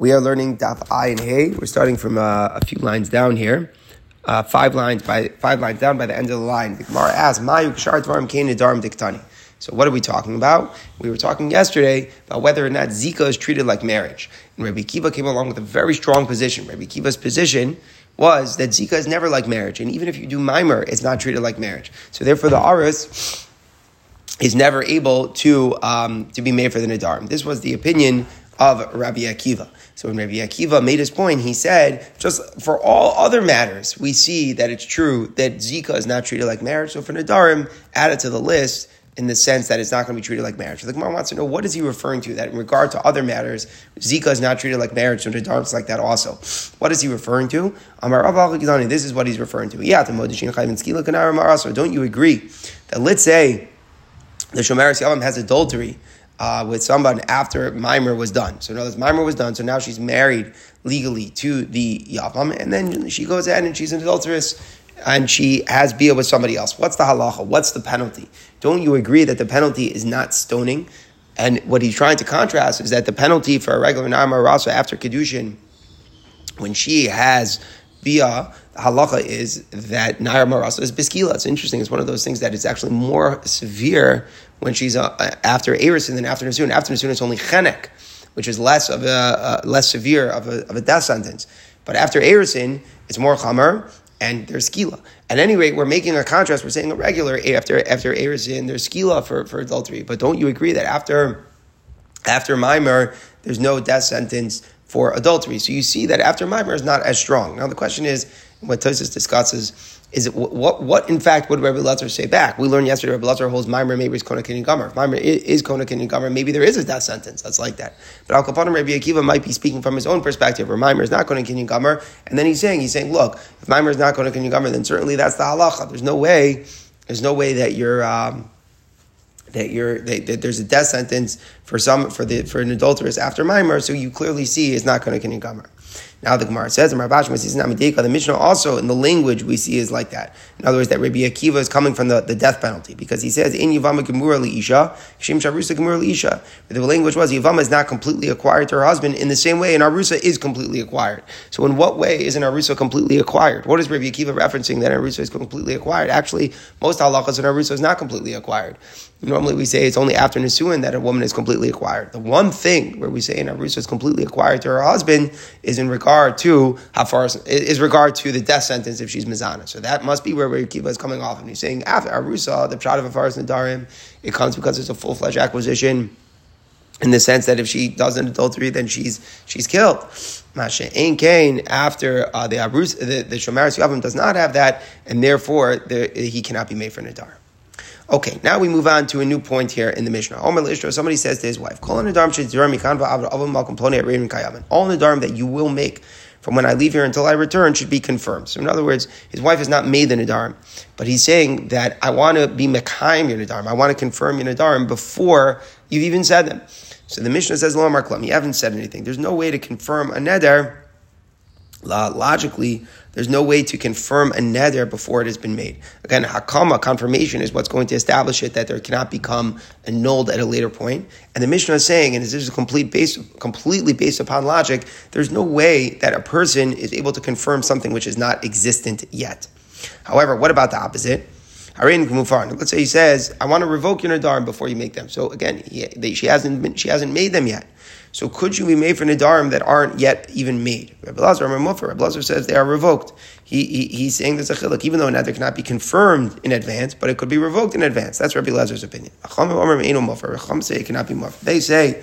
We are learning Daf and Hey. We're starting from uh, a few lines down here, uh, five lines by five lines down by the end of the line. The Gemara asks, "Mayuk shar dvarim kain diktani." So what are we talking about? We were talking yesterday about whether or not Zika is treated like marriage. And Rabbi Akiva came along with a very strong position. Rabbi Akiva's position was that Zika is never like marriage, and even if you do mimer, it's not treated like marriage. So therefore, the aris is never able to um, to be made for the nedarim. This was the opinion of Rabbi Akiva. So when Rabbi Akiva made his point, he said, just for all other matters, we see that it's true that Zika is not treated like marriage. So for Nadarim, add it to the list in the sense that it's not going to be treated like marriage. The Gemara wants to know what is he referring to that in regard to other matters, Zika is not treated like marriage, so Nadarim is like that also. What is he referring to? Amar This is what he's referring to. Yeah, so don't you agree that let's say the Shomer Yavam has adultery uh, with someone after Mimer was done. So now this Mimer was done, so now she's married legally to the Yavam, and then she goes ahead and she's an adulteress and she has bia with somebody else. What's the halacha? What's the penalty? Don't you agree that the penalty is not stoning? And what he's trying to contrast is that the penalty for a regular Naamar Rasa after Kedushin, when she has bia, halacha is that Nair Marasa is biskila. It's interesting. It's one of those things that it's actually more severe when she's uh, after Erisin than after Nasun. After Nasun, it's only chenek, which is less of a uh, less severe of a, of a death sentence. But after Erisin, it's more chamer and there's skila. At any rate, we're making a contrast. We're saying a regular after after Erisin, there's skila for, for adultery. But don't you agree that after after Mimer, there's no death sentence for adultery? So you see that after Mimer is not as strong. Now the question is, what Tosis discusses is it what what in fact would Rabbi Lazar say back? We learned yesterday Rabbi Lazar holds Maimer maybe is Kona Kinyan Gomer. If Maimer is Kona Kinyan Gomer, maybe there is a death sentence that's like that. But Al Kapanim Rabbi Akiva might be speaking from his own perspective, where Maimer is not Kona Kinyan Gomer, and then he's saying he's saying, look, if Maimer is not Kona Kinyan Gomer, then certainly that's the halacha. There's no way, there's no way that you're. Um, that you're that, that, there's a death sentence for some for the for an adulteress after Maimer, so you clearly see is not going to Kinyan Gomer. Now the Gemara says, in the Mishnah also in the language we see is like that. In other words, that Rabbi Akiva is coming from the, the death penalty because he says, In Yavama Gemura Isha, Shim Sharusa Gemura Isha. The language was Yavama is not completely acquired to her husband in the same way an Arusa is completely acquired. So in what way is an Arusa completely acquired? What is Rabbi Akiva referencing that an Arusa is completely acquired? Actually, most halachas an Arusa is not completely acquired. Normally we say it's only after Nisuin that a woman is completely acquired. The one thing where we say an Arusa is completely acquired to her husband is in regard to how far is regard to the death sentence if she's Mizana. So that must be where Rabbi is coming off. And he's saying after Arusa, the Pshat of Afaris Nadarim, it comes because it's a full fledged acquisition in the sense that if she does an adultery, then she's she's killed. Masha Ein Kain after uh, the Arus, the, the Yavim does not have that, and therefore the, he cannot be made for Nadar. Okay, now we move on to a new point here in the Mishnah. Somebody says to his wife, All Nadarim that you will make from when I leave here until I return should be confirmed. So in other words, his wife has not made the Nadarim, but he's saying that I want to be Mekayim your Nadarim. I want to confirm your Nadarim before you've even said them. So the Mishnah says, Lo Marklam, you haven't said anything. There's no way to confirm a Nedar logically, there's no way to confirm a neder before it has been made. Again, hakama, confirmation, is what's going to establish it that there cannot become annulled at a later point. And the Mishnah is saying, and this is complete based, completely based upon logic, there's no way that a person is able to confirm something which is not existent yet. However, what about the opposite? Let's say he says, "I want to revoke your nadarim before you make them." So again, he, they, she hasn't been, she hasn't made them yet. So could you be made for nadarim that aren't yet even made? Rabbi Lazar, Rabbi Lazar says they are revoked. He, he, he's saying there's a chiluk, even though a neder cannot be confirmed in advance, but it could be revoked in advance. That's Rabbi Lazar's opinion. They say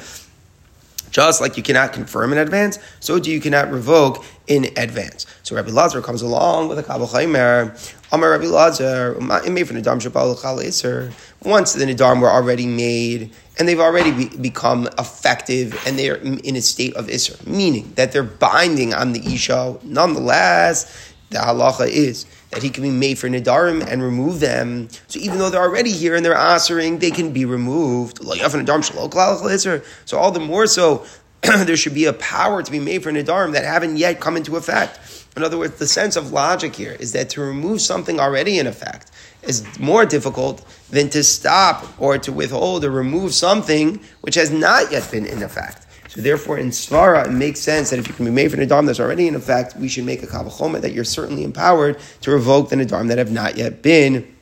just like you cannot confirm in advance, so do you cannot revoke in advance. So Rabbi Lazar comes along with a Kabul Chaimer. Amar Rabbi Lazar, made for Nadam Shabbat once the Nidarim were already made and they've already be, become effective and they're in a state of Isser, meaning that they're binding on the Isha. Nonetheless, the halacha is that he can be made for Nidarim and remove them. So even though they're already here and they're answering, they can be removed. So all the more so, there should be a power to be made for Nidarim that haven't yet come into effect. In other words, the sense of logic here is that to remove something already in effect is more difficult than to stop or to withhold or remove something which has not yet been in effect. So therefore, in Svara, it makes sense that if you can be made for Nadarm that's already in effect, we should make a Kavachoma that you're certainly empowered to revoke the Nadarm that have not yet been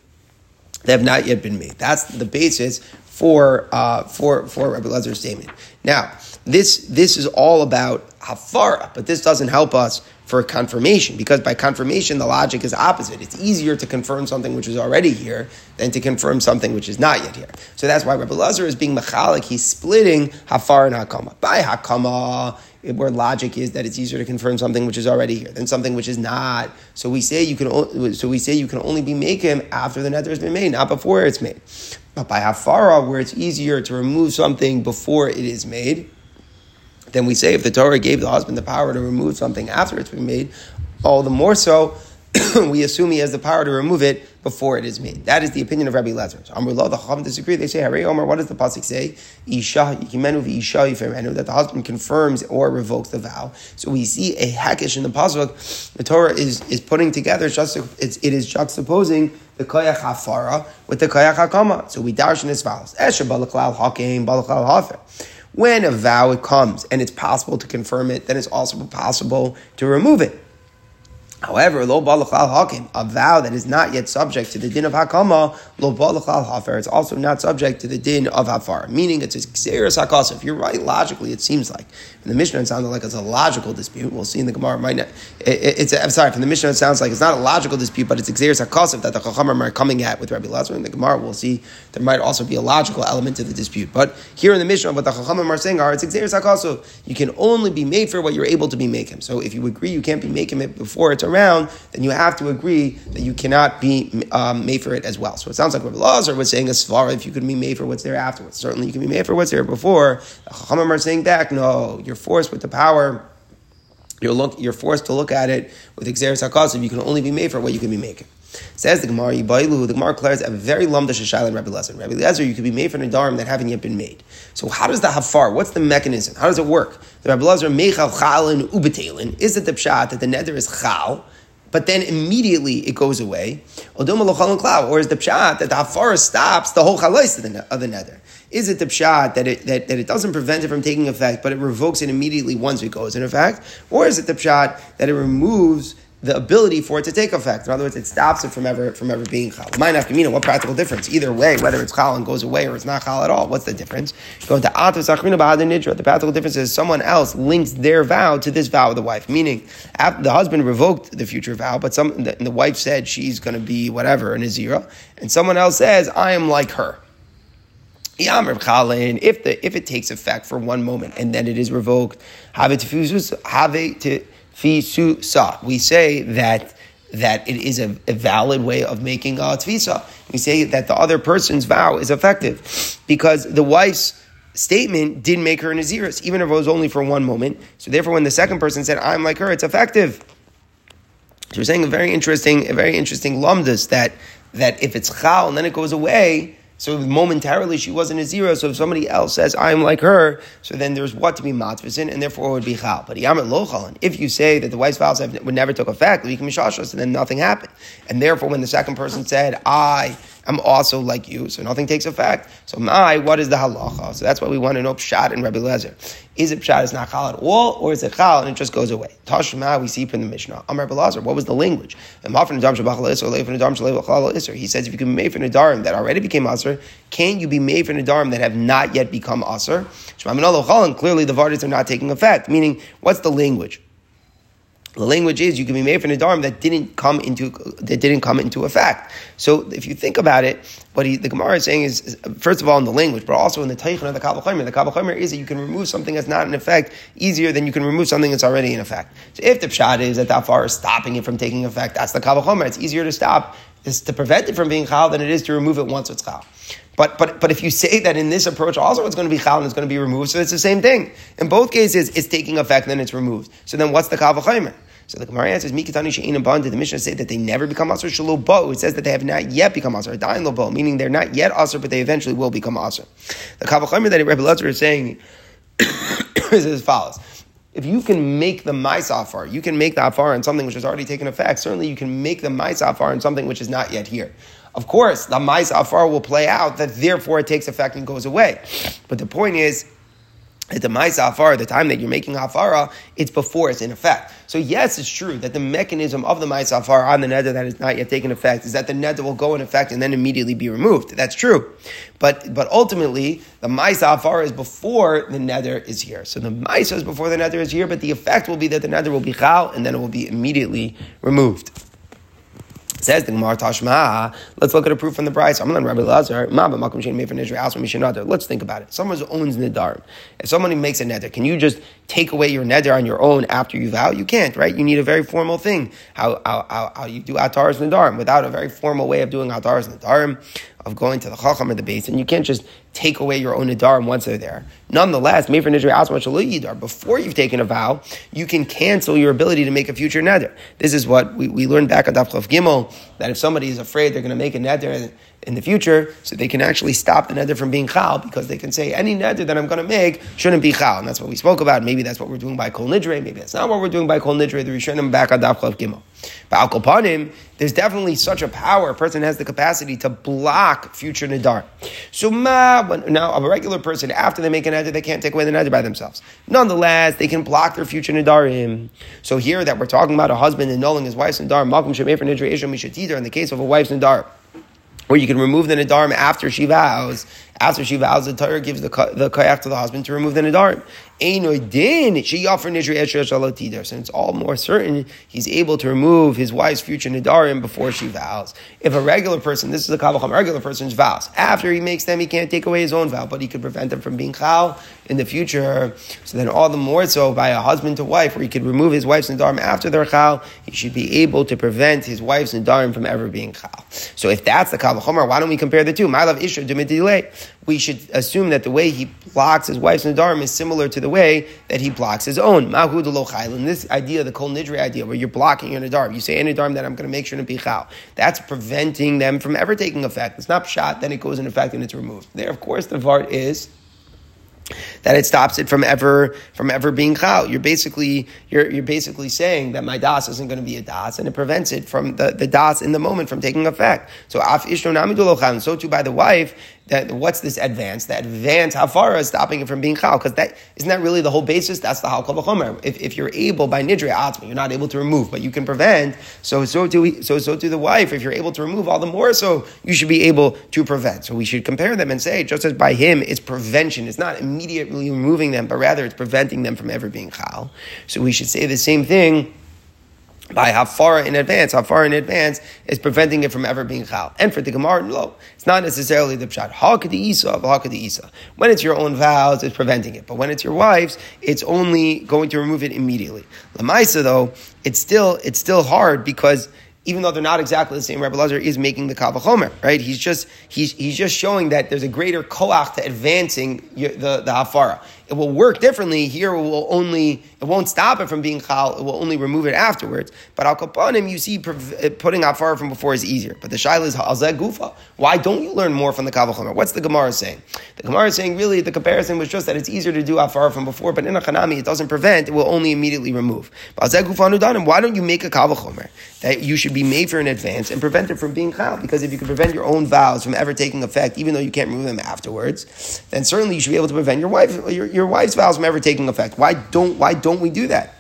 that have not yet been made. That's the basis for uh, for for Rabbi Lezer's statement. Now, this this is all about hafara, but this doesn't help us for confirmation because by confirmation the logic is opposite. It's easier to confirm something which is already here than to confirm something which is not yet here. So that's why Rabbi Lazar is being mechalik. He's splitting hafar and hakama. By hakama, where logic is that it's easier to confirm something which is already here than something which is not. So we say you can. So we say you can only be him after the nether has been made, not before it's made. But by hafara, where it's easier to remove something before it is made then we say if the Torah gave the husband the power to remove something after it's been made, all the more so, we assume he has the power to remove it before it is made. That is the opinion of Rabbi. So Amrullah, the Chacham disagree. They say, Hare Omer, what does the pasuk say? Isha yikimenu that the husband confirms or revokes the vow. So we see a hackish in the pasuk. The Torah is, is putting together, it's, it is juxtaposing the koyach hafara with the koyach hakama. So we dash in this vows. Esha balaklal hakim balaklal hafer. When a vow comes and it's possible to confirm it, then it's also possible to remove it. However, lo balachal hakim, a vow that is not yet subject to the din of hakama, lo balachal hafer, it's also not subject to the din of hafar. Meaning, it's a xeris hakasif. You're right, logically, it seems like. In the Mishnah, it sounded like it's a logical dispute. We'll see in the Gemara. Might not, it, it's. A, I'm sorry. From the Mishnah, it sounds like it's not a logical dispute, but it's a xeris hakasif that the chachamim are coming at with Rabbi Lazar. In the Gemara, we'll see there might also be a logical element to the dispute. But here in the Mishnah, what the chachamim are saying are it's a xeris hakasif. You can only be made for what you're able to be making. So if you agree, you can't be making it before it's around, then you have to agree that you cannot be um, made for it as well. So it sounds like Rabbi Lazar was saying a svara if you could be made for what's there afterwards. Certainly you can be made for what's there before. The Chachamim are saying back, no, you're forced with the power. You're, look, you're forced to look at it with Xeris HaKasav. You can only be made for what you can be making. Says the Gemara, Yibailu, the Gemara declares a very lumda shashayla and Rabbi Lezer. Rabbi Lezer, you could be made for Nadarim that haven't yet been made. So how does the hafar, what's the mechanism? How does it work? The Rabbi Lezer, mechal chalin ubatelin, is it the pshat that the nether is chal, but then immediately it goes away. Or is the pshat that the hafara stops the whole chalais of the, of the nether? Is it the pshat that it, that, that it doesn't prevent it from taking effect, but it revokes it immediately once it goes in effect? Or is it the pshat that it removes the ability for it to take effect. In other words, it stops it from ever from ever being chal. Mine afkamina, what practical difference? Either way, whether it's chal and goes away or it's not chal at all, what's the difference? Go to atos achrina nidra. The practical difference is someone else links their vow to this vow of the wife. Meaning, the husband revoked the future vow, but some the, the wife said she's going to be whatever an azira, and someone else says I am like her. If the if it takes effect for one moment and then it is revoked, have it to have it to tfisusa. We say that that it is a, a, valid way of making a tfisa. We say that the other person's vow is effective because the wife's statement didn't make her an aziris, even if it was only for one moment. So therefore, when the second person said, "I'm like her," it's effective. So we're saying a very interesting, a very interesting lumdus that that if it's chal and then it goes away, so momentarily she wasn't a zero. So if somebody else says I'm like her, so then there's what to be matvisin, and therefore it would be chal. But. If you say that the wife's vows have, would never took effect, we can and then nothing happened. And therefore, when the second person said I I'm also like you, so nothing takes effect. So my, what is the halacha? So that's why we want to know pshat and Rabbi Lezer. Is it pshat is not chal at all, or is it chal and it just goes away? Tashma, we see from the Mishnah. I'm Rabbi What was the language? He says if you can be made for nadarim that already became aser, can you be made for nadarim that have not yet become aser? Clearly, the vardis are not taking effect. Meaning, what's the language? The language is you can be made for Nadarim that didn't come into that didn't come into effect. So if you think about it, what he, the Gemara is saying is, first of all in the language, but also in the Teichen of the Kabbalah. The Kabbalah is that you can remove something that's not in effect easier than you can remove something that's already in effect. So if the pshat is that that far is stopping it from taking effect, that's the Kabbalah. It's easier to stop, is to prevent it from being chal than it is to remove it once it's chal. But, but, but if you say that in this approach also it's going to be chal and it's going to be removed, so it's the same thing. In both cases, it's taking effect and then it's removed. So then what's the Kabbalah Chomer? So the Gemara answers, Mikitani She'in Ban, did the Mishnah say that they never become Asr Shalo Bo? It says that they have not yet become Asr, Dain Lo Bo, meaning they're not yet Asr, but they eventually will become Asr. The Kavachomer that Rebbe Lezer is saying is as follows. If you can make the Maisafar, you can make the Afar on something which has already taken effect. Certainly you can make the Maisafar on something which is not yet here. Of course, the Maisafar will play out that therefore it takes effect and goes away. But the point is, at the Maisa Hafara, the time that you're making Hafara, it's before it's in effect. So yes, it's true that the mechanism of the Maisa Hafara on the neder that has not yet taken effect is that the neder will go in effect and then immediately be removed. That's true. But but ultimately, the Maisa Hafara is before the neder is here. So the Maisa is before the neder is here, but the effect will be that the neder will be chal and then it will be immediately removed. Says the Gemara Tashma. Let's look at a proof from the Braisa. I'm going to Rabbi Lazar. Let's think about it. Someone owns nidar. If someone makes a neder, can you just take away your neder on your own after you vow? You can't, right? You need a very formal thing. How how, how, how you do ataras nidarim without a very formal way of doing ataras nidarim of going to the chacham or the base, and you can't just take away your own nidarim once they're there. Nonetheless, before you've taken a vow, you can cancel your ability to make a future neder. This is what we, we learned back at Daf Chav Gimel that if somebody is afraid they're going to make a neder in the future, so they can actually stop the neder from being chal because they can say any neder that I'm going to make shouldn't be chal, and that's what we spoke about. Maybe that's what we're doing by kol nidre. Maybe that's not what we're doing by kol nidre. The Rishonim back on Daf Chav Gimel. But al panim, there's definitely such a power. A person has the capacity to block future nidar. So ma, now a regular person after they make an neder, they can't take away the neder by themselves. Nonetheless, they can block their future nidarim. So here that we're talking about a husband annulling his wife's nidar, makom shemei for nidre in the case of a wife's nidar or you can remove the Nadarim after she vows. After she vows, the Torah gives the, the kayak to the husband to remove the Nadarim. So it's all more certain he's able to remove his wife's future Nidarim before she vows. If a regular person, this is a Kabbalah, regular person's vows, after he makes them, he can't take away his own vow, but he could prevent them from being Chal in the future. So then all the more so by a husband to wife, where he could remove his wife's Nidarim after their Chal, he should be able to prevent his wife's Nidarim from ever being Chal. So if that's the Kabbalah, why don't we compare the two? My love Isha. We should assume that the way he blocks his wife's Nidarim is similar to the way that he blocks his own. Mahud And this idea, the kol nidri idea, where you're blocking your nidarm, you say any nidarm that I'm going to make sure to be chal. That's preventing them from ever taking effect. It's not shot, then it goes in effect and it's removed. There, of course, the vart is that it stops it from ever from ever being chal. You're basically you're, you're basically saying that my das isn't going to be a das, and it prevents it from the, the das in the moment from taking effect. So af ishno So too by the wife, that what's this advance? The advance how hafara is stopping it from being chal because that isn't that really the whole basis. That's the halkal b'chomer. If, if you're able by nidre atzma, you're not able to remove, but you can prevent. So so to so so to the wife. If you're able to remove, all the more so you should be able to prevent. So we should compare them and say just as by him it's prevention. It's not immediately removing them, but rather it's preventing them from ever being chal. So we should say the same thing by how far in advance, how far in advance is preventing it from ever being chal. And for the Gemara, no, it's not necessarily the pshat. Hakadi isa of hakadi isa. When it's your own vows, it's preventing it. But when it's your wife's, it's only going to remove it immediately. Lamaisa though, it's still it's still hard because even though they're not exactly the same, Rabbi Lazar is making the Kavachomer, right? He's just he's he's just showing that there's a greater koach to advancing the the hafara it will work differently. Here it will only, it won't stop it from being chal, it will only remove it afterwards. But al kapanim, you see, eh, putting out far from before is easier. But the shaila is halzeh gufa. Why don't you learn more from the kavachomer? What's the Gemara saying? The Gemara is saying really the comparison was just that it's easier to do afar from before, but in a chanami it doesn't prevent, it will only immediately remove. But gufa nudanim, why don't you make a kavachomer that you should be made for in advance and prevent it from being chal? Because if you can prevent your own vows from ever taking effect, even though you can't remove them afterwards, then certainly you should be able to prevent your wife, your, your wife's vows from ever taking effect. Why don't, why don't we do that?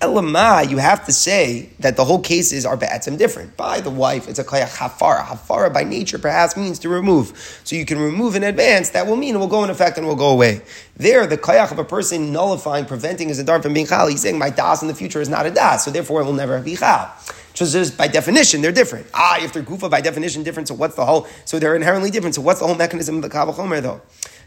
Elamah, you have to say that the whole cases are ba'atzim different. By the wife, it's a kayach hafara. Hafara by nature perhaps means to remove. So you can remove in advance, that will mean it will go in effect and will go away. There, the kayach of a person nullifying, preventing his adar from being chal, he's saying my das in the future is not a das, so therefore it will never be chal. Just by definition, they're different. Ah, if they're gufa by definition different, so what's the whole, so they're inherently different, so what's the whole mechanism of the kavachomer though?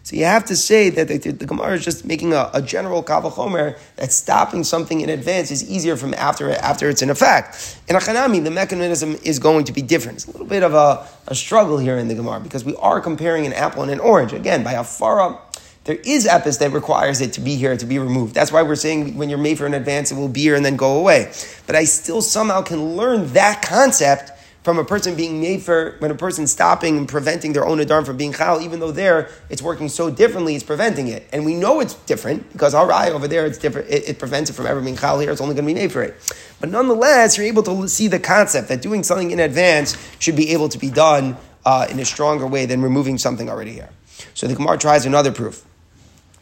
So you have to say that the, the Gemara is just making a, a general kavachomer that stopping something in advance is easier from after after it's in effect. In a chanami, the mechanism is going to be different. It's a little bit of a, a struggle here in the Gemara because we are comparing an apple and an orange. Again, by a far there is epis that requires it to be here, to be removed. That's why we're saying when you're made for an advance, it will be here and then go away. But I still somehow can learn that concept from a person being made for when a person's stopping and preventing their own adarm from being chal, even though there it's working so differently, it's preventing it. And we know it's different because our right, over there it's different, it, it prevents it from ever being chal here, it's only going to be made for it. But nonetheless, you're able to see the concept that doing something in advance should be able to be done uh, in a stronger way than removing something already here. So the Gemara tries another proof.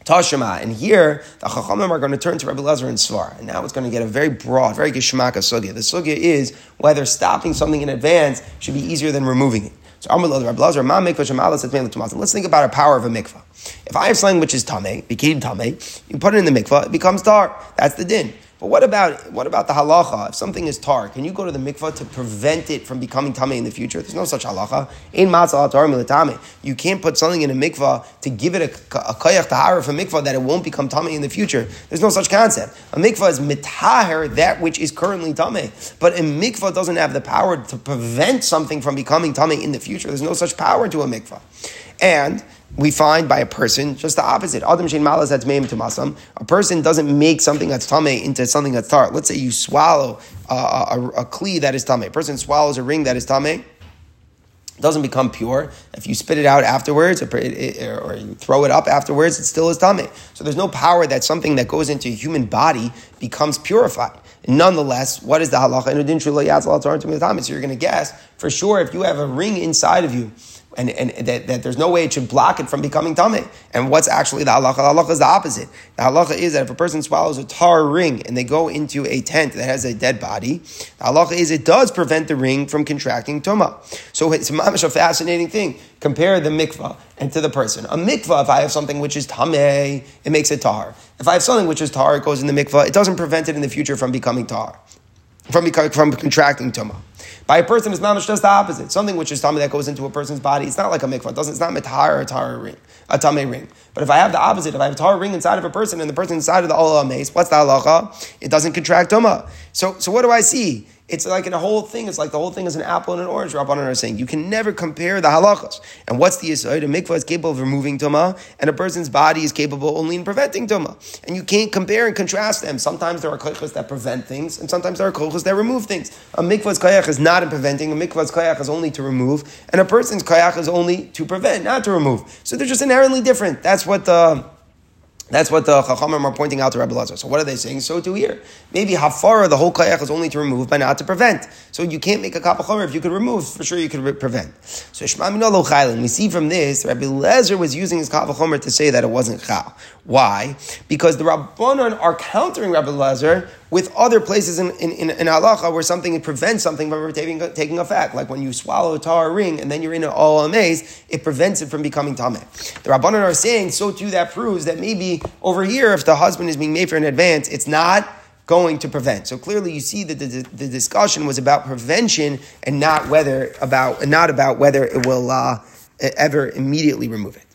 Tashima. And here, the Chachamim are going to turn to Rabbi Lezer and Svar. And now it's going to get a very broad, very geshmaka sugya. The sugya is whether stopping something in advance should be easier than removing it. So Rabbi Lezer, Ma mikvah Let's think about a power of a mikvah. If I have something which is tame, became tame, you put it in the mikvah, it becomes tar. That's the din. But what about what about the halacha? If something is tar, can you go to the mikvah to prevent it from becoming tamei in the future? There's no such halacha. In matzah you can't put something in a mikvah to give it a, a kayach tahara for mikvah that it won't become tamei in the future. There's no such concept. A mikvah is mitaher that which is currently tamei, but a mikvah doesn't have the power to prevent something from becoming tamei in the future. There's no such power to a mikvah, and we find by a person just the opposite. Adam shein malas that's meim to masam. A person doesn't make something that's tame into something that's tar. Let's say you swallow a, a, a kli that is tame. A person swallows a ring that is tame. Doesn't become pure. If you spit it out afterwards, or, or you throw it up afterwards, it still is tame. So there's no power that something that goes into a human body becomes purified. Nonetheless, what is the halacha? So you're going to guess for sure if you have a ring inside of you and, and that, that, there's no way it should block it from becoming tummy. And what's actually the halacha? The halacha is the opposite. The halacha is that if a person swallows a tar ring and they go into a tent that has a dead body, the halacha is it does prevent the ring from contracting tuma. So it's a fascinating thing. Compare the mikvah and to the person. A mikvah, if I have something which is tameh, it makes it tar. If I have something which is tar, it goes in the mikvah. It doesn't prevent it in the future from becoming tar, from, from contracting tuma. By a person, it's mamish just the opposite. Something which is tummy that goes into a person's body. It's not like a mikvah. It doesn't. It's not mitar or tar ring, a tame ring. But if I have the opposite, if I have a tar ring inside of a person and the person inside of the olah mace, what's the halacha? It doesn't contract tuma. So, so what do I see? It's like in a whole thing. It's like the whole thing is an apple and an orange. Rabbanan are saying you can never compare the halachas. And what's the yisoid? A mikvah is capable of removing tuma, and a person's body is capable only in preventing tuma. And you can't compare and contrast them. Sometimes there are koichas that prevent things, and sometimes there are koichas that remove things. A mikvah's koyach is not in preventing. A mikvah's koyach is only to remove, and a person's koyach is only to prevent, not to remove. So they're just inherently different. That's what the that's what the Chachamim are pointing out to Rabbi Lazar. So what are they saying? So to here. Maybe hafara, the whole kayach is only to remove, but not to prevent. So you can't make a kapachomer. If you could remove, for sure you could re- prevent. So Shema Minolo We see from this, Rabbi Lezer was using his kapachomer to say that it wasn't chal. Why? Because the Rabbanon are countering Rabbi Lezer with other places in, in, in, in halacha where something prevents something from taking, taking effect. Like when you swallow a tar ring and then you're in an all amaze, it prevents it from becoming tameh. The Rabbanon are saying, so too that proves that maybe over here, if the husband is being made for in advance, it's not going to prevent. So clearly, you see that the, the discussion was about prevention and not whether about not about whether it will uh, ever immediately remove it.